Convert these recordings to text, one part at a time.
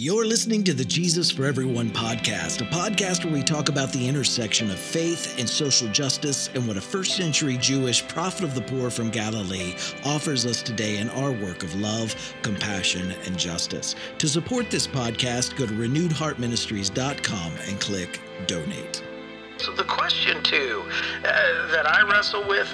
You're listening to the Jesus for Everyone podcast, a podcast where we talk about the intersection of faith and social justice and what a first century Jewish prophet of the poor from Galilee offers us today in our work of love, compassion, and justice. To support this podcast, go to renewedheartministries.com and click donate. So, the question, too, uh, that I wrestle with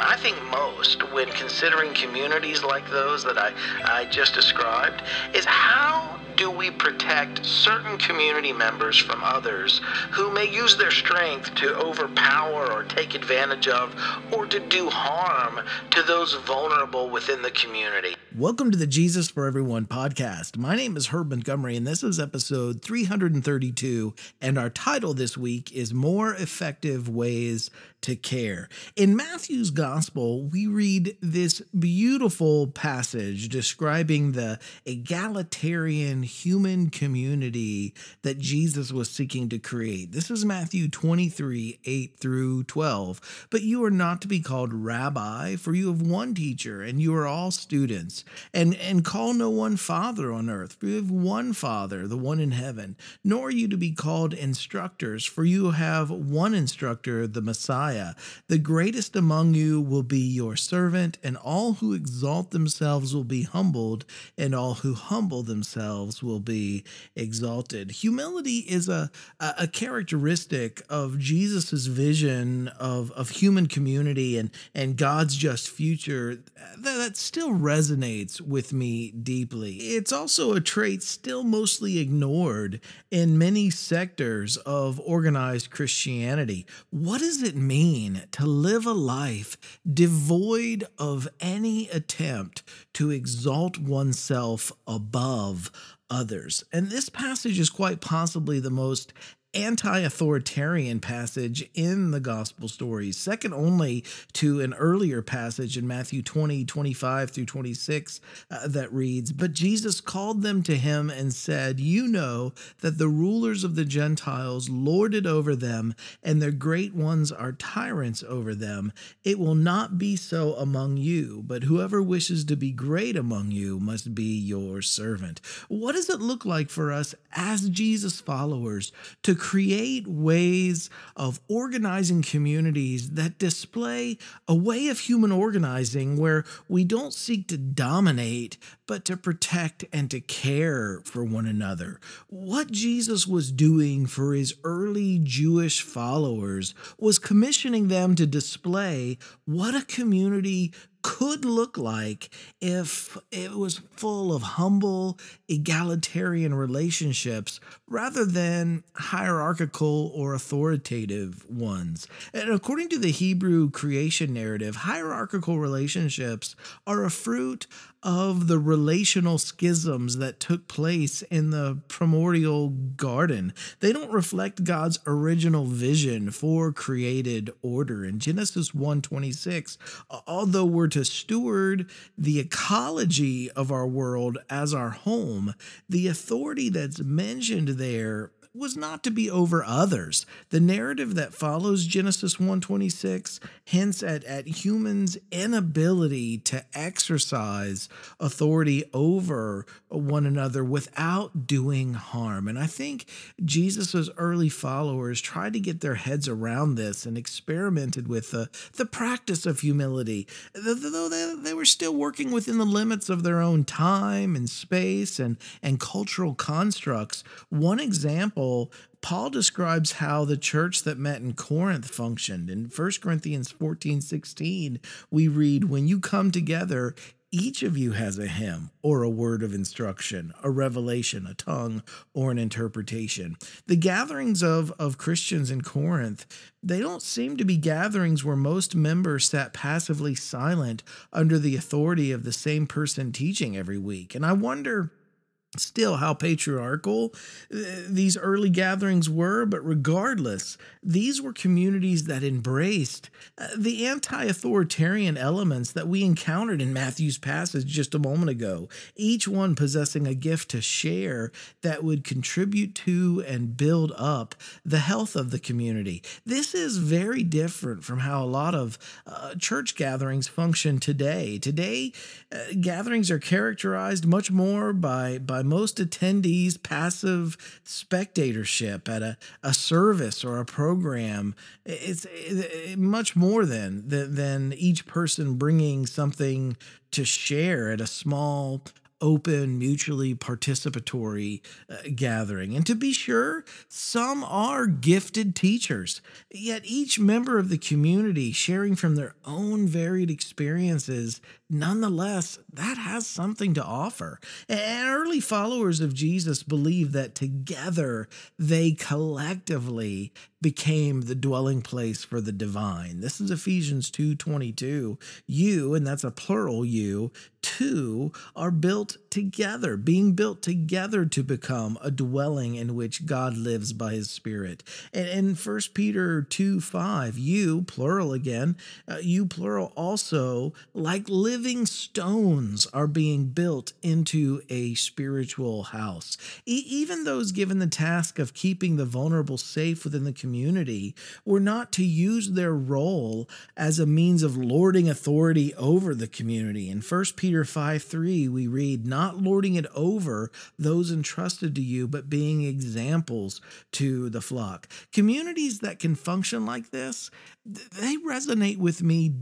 I think most when considering communities like those that I, I just described is how do we protect certain community members from others who may use their strength to overpower or take advantage of or to do harm to those vulnerable within the community? Welcome to the Jesus for Everyone podcast. My name is Herb Montgomery, and this is episode 332. And our title this week is More Effective Ways to Care. In Matthew's Gospel, we read this beautiful passage describing the egalitarian human community that Jesus was seeking to create. This is Matthew 23 8 through 12. But you are not to be called rabbi, for you have one teacher, and you are all students. And, and call no one father on earth, for you have one father, the one in heaven. Nor are you to be called instructors, for you have one instructor, the Messiah. The greatest among you will be your servant, and all who exalt themselves will be humbled, and all who humble themselves will be exalted. Humility is a, a characteristic of Jesus's vision of, of human community and, and God's just future that, that still resonates with me deeply. It's also a trait still mostly ignored in many sectors of organized Christianity. What does it mean to live a life devoid of any attempt to exalt oneself above others. And this passage is quite possibly the most anti authoritarian passage in the gospel stories, second only to an earlier passage in Matthew 20, 25 through 26, uh, that reads But Jesus called them to him and said, You know that the rulers of the Gentiles lord it over them, and their great ones are tyrants over them. It will not be so among you, but whoever wishes to be great among you must be your servant. What does it look like for us as Jesus followers to create ways of organizing communities that display a way of human organizing where we don't seek to dominate, but to protect and to care for one another. What Jesus was doing for his early Jewish followers was commissioning them to display what a community could look like if it was full of humble, egalitarian relationships rather than hierarchical or authoritative ones. And according to the Hebrew creation narrative, hierarchical relationships are a fruit of the relational schisms that took place in the primordial garden. They don't reflect God's original vision for created order. In Genesis 1:26, although we're to steward the ecology of our world as our home, the authority that's mentioned there was not to be over others. The narrative that follows Genesis 126 hints at, at humans' inability to exercise authority over one another without doing harm. And I think Jesus' early followers tried to get their heads around this and experimented with the, the practice of humility, though they, they were still working within the limits of their own time and space and, and cultural constructs. One example example, Paul describes how the church that met in Corinth functioned. In 1 Corinthians 14 16, we read, When you come together, each of you has a hymn or a word of instruction, a revelation, a tongue, or an interpretation. The gatherings of, of Christians in Corinth, they don't seem to be gatherings where most members sat passively silent under the authority of the same person teaching every week. And I wonder still how patriarchal uh, these early gatherings were, but regardless, these were communities that embraced uh, the anti authoritarian elements that we encountered in Matthew's passage just a moment ago, each one possessing a gift to share that would contribute to and build up the health of the community. This is very different from how a lot of uh, church gatherings function today. Today, uh, gatherings are characterized much more by, by most attendees passive spectatorship at a, a service or a program. It's much more than, than each person bringing something to share at a small open, mutually participatory uh, gathering. And to be sure, some are gifted teachers, yet each member of the community sharing from their own varied experiences nonetheless, that has something to offer. And early followers of Jesus believed that together they collectively became the dwelling place for the divine. This is Ephesians 2:22. You, and that's a plural you, two are built together, being built together to become a dwelling in which God lives by his spirit. And in 1 Peter 2 5, you, plural again, uh, you, plural also, like living stones are being built into a spiritual house. E- even those given the task of keeping the vulnerable safe within the community were not to use their role as a means of lording authority over the community. In 1 Peter 5 3, we read, Not lording it over those entrusted to you, but being examples to the flock. Communities that can function like this, they resonate with me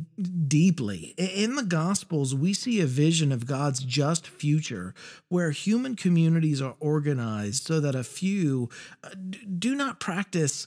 deeply. In the Gospels, we see a vision of God's just future where human communities are organized so that a few uh, do not practice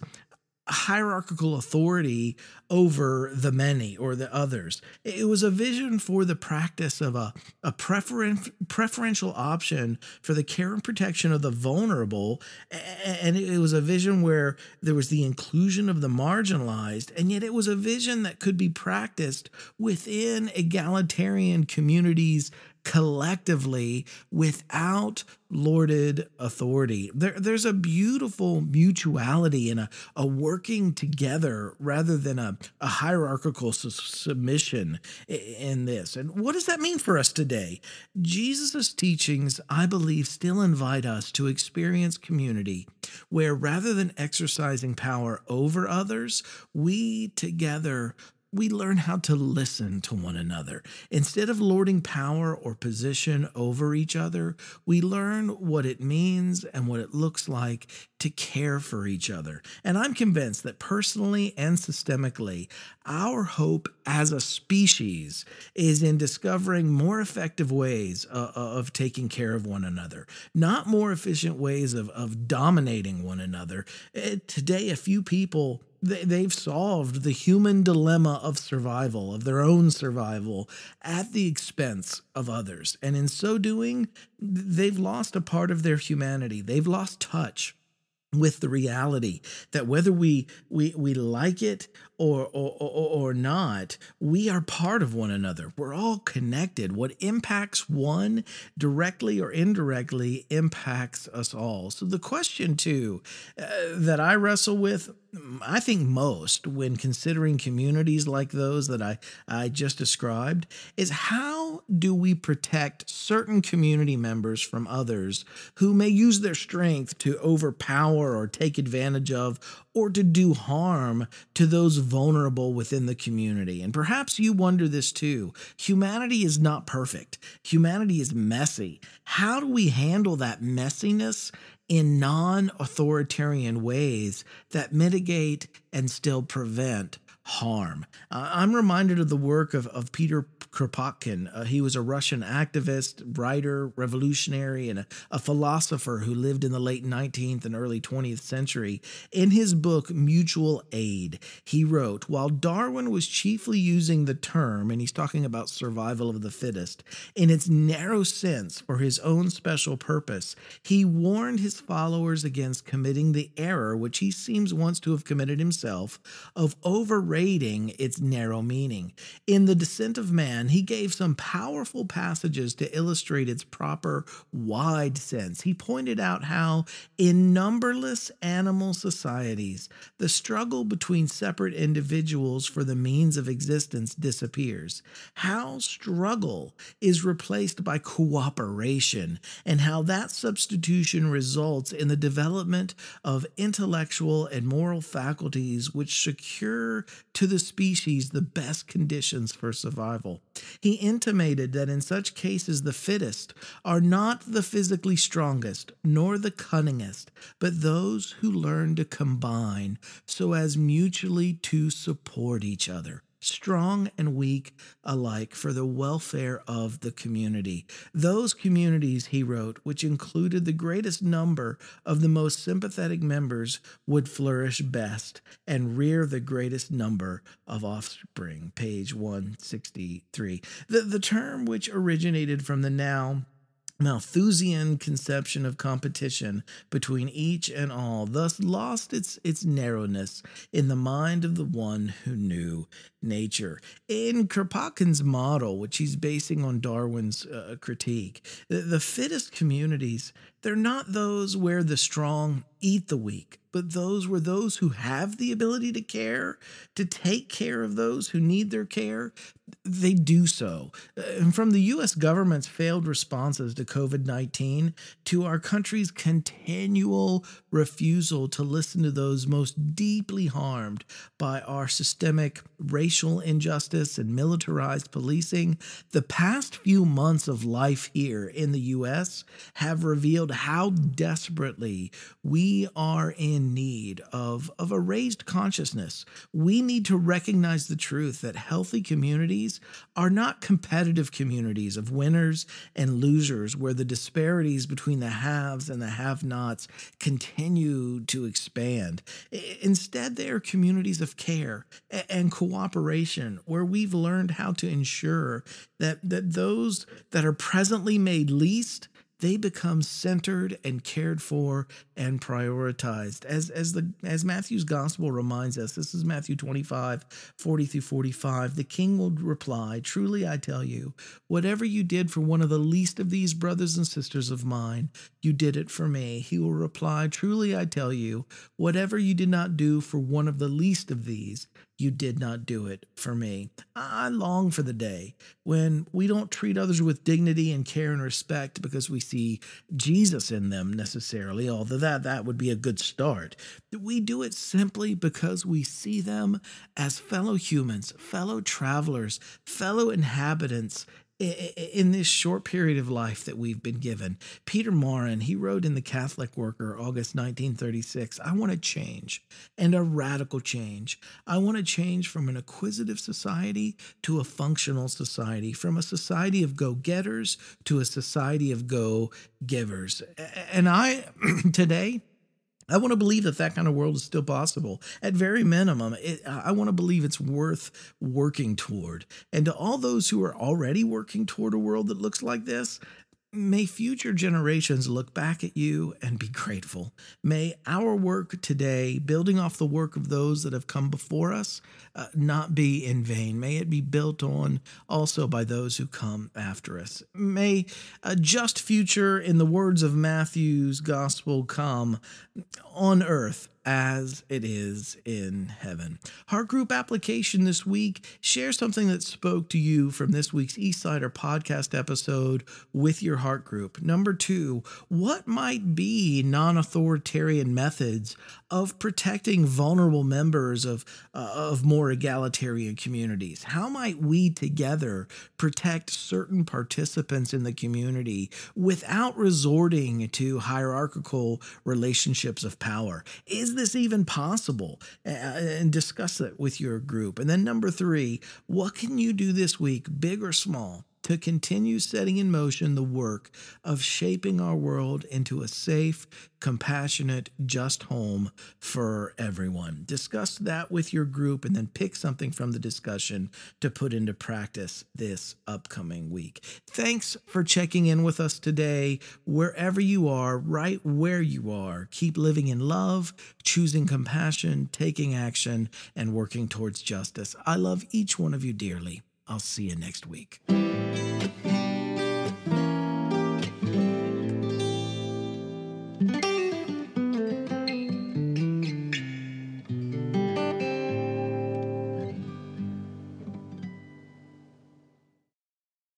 hierarchical authority over the many or the others. It was a vision for the practice of a, a preferen- preferential option for the care and protection of the vulnerable. And it was a vision where there was the inclusion of the marginalized, and yet it was a vision that could be practiced within egalitarian communities collectively without lorded authority. There, there's a beautiful mutuality and a, a working together rather than a, a hierarchical su- submission in this. And what does that mean for us today? Jesus' teachings, I believe, still invite us to experience community where rather than exercising power over others, we together we learn how to listen to one another. Instead of lording power or position over each other, we learn what it means and what it looks like to care for each other. And I'm convinced that personally and systemically, our hope as a species is in discovering more effective ways uh, uh of taking care of one another, not more efficient ways of, of dominating one another. Uh, today, a few people they've solved the human dilemma of survival, of their own survival, at the expense of others. And in so doing, they've lost a part of their humanity. They've lost touch with the reality that whether we we we like it or, or or or not we are part of one another. We're all connected. What impacts one directly or indirectly impacts us all. So the question too uh, that i wrestle with I think most when considering communities like those that I, I just described is how do we protect certain community members from others who may use their strength to overpower or take advantage of or to do harm to those vulnerable within the community. And perhaps you wonder this too. Humanity is not perfect, humanity is messy. How do we handle that messiness in non authoritarian ways that mitigate and still prevent harm. Uh, I'm reminded of the work of, of Peter Kropotkin. Uh, he was a Russian activist, writer, revolutionary, and a, a, philosopher who lived in the late 19th and early 20th century. In his book, Mutual Aid, he wrote While Darwin was chiefly using the term, and he's talking about survival of the fittest, in its narrow sense for his own special purpose, he warned his followers against committing the error, which he seems once to have committed himself, of overrating its narrow meaning. In The Descent of Man, he gave some powerful passages to illustrate its proper wide sense. He pointed out how, in numberless animal societies, the struggle between separate individuals for the means of existence disappears, how struggle is replaced by cooperation, and how that substitution results in the development of intellectual and moral faculties which secure to the species the best conditions for survival. He intimated that in such cases the fittest are not the physically strongest nor the cunningest, but those who learn to combine so as mutually to support each other strong and weak alike, for the welfare of the community. Those communities, he wrote, which included the greatest number of the most sympathetic members, would flourish best and rear the greatest number of offspring. Page 163. The, the term which originated from the now Malthusian conception of competition between each and all, thus lost its, its narrowness in the mind of the one who knew nature. In Kropotkin's model, which he's basing on Darwin's uh, critique, the, the fittest communities, they're not those where the strong eat the weak, but those where those who have the ability to care, to take care of those who need their care, they do so. And from the US government's failed responses to COVID 19 to our country's continual refusal to listen to those most deeply harmed by our systemic racial injustice and militarized policing, the past few months of life here in the US have revealed how desperately we are in need of, of a raised consciousness. We need to recognize the truth that healthy communities are not competitive communities of winners and losers where the disparities between the haves and the have nots continue to expand. Instead, they are communities of care and cooperation where we've learned how to ensure that, that those that are presently made least they become centered and cared for and prioritized. As as the as Matthew's gospel reminds us, this is Matthew 25, 40 through 45. The king will reply, Truly I tell you, whatever you did for one of the least of these brothers and sisters of mine, you did it for me. He will reply, Truly I tell you, whatever you did not do for one of the least of these, you did not do it for me. I long for the day when we don't treat others with dignity and care and respect because we see Jesus in them necessarily, although that, that would be a good start. We do it simply because we see them as fellow humans, fellow travelers, fellow inhabitants in this short period of life that we've been given. Peter Maurin, he wrote in the Catholic Worker, August 1936, I want to change and a radical change. I want to change from an acquisitive society to a functional society, from a society of go getters to a society of go givers. And I, today, I want to believe that that kind of world is still possible. At very minimum, it, I want to believe it's worth working toward. And to all those who are already working toward a world that looks like this, May future generations look back at you and be grateful. May our work today, building off the work of those that have come before us, uh, not be in vain. May it be built on also by those who come after us. May a just future, in the words of Matthew's gospel, come on earth as it is in heaven. Heart group application this week. Share something that spoke to you from this week's eSight or podcast episode with your heart group. Number two, what might be non authoritarian methods of protecting vulnerable members of, uh, of more egalitarian communities? How might we together protect certain participants in the community without resorting to hierarchical relationships of power? Is this even possible? And discuss it with your group. And then number three, what can you do this week, big or small, to continue setting in motion the work of shaping our world into a safe, compassionate, just home for everyone. Discuss that with your group and then pick something from the discussion to put into practice this upcoming week. Thanks for checking in with us today. Wherever you are, right where you are, keep living in love, choosing compassion, taking action, and working towards justice. I love each one of you dearly. I'll see you next week.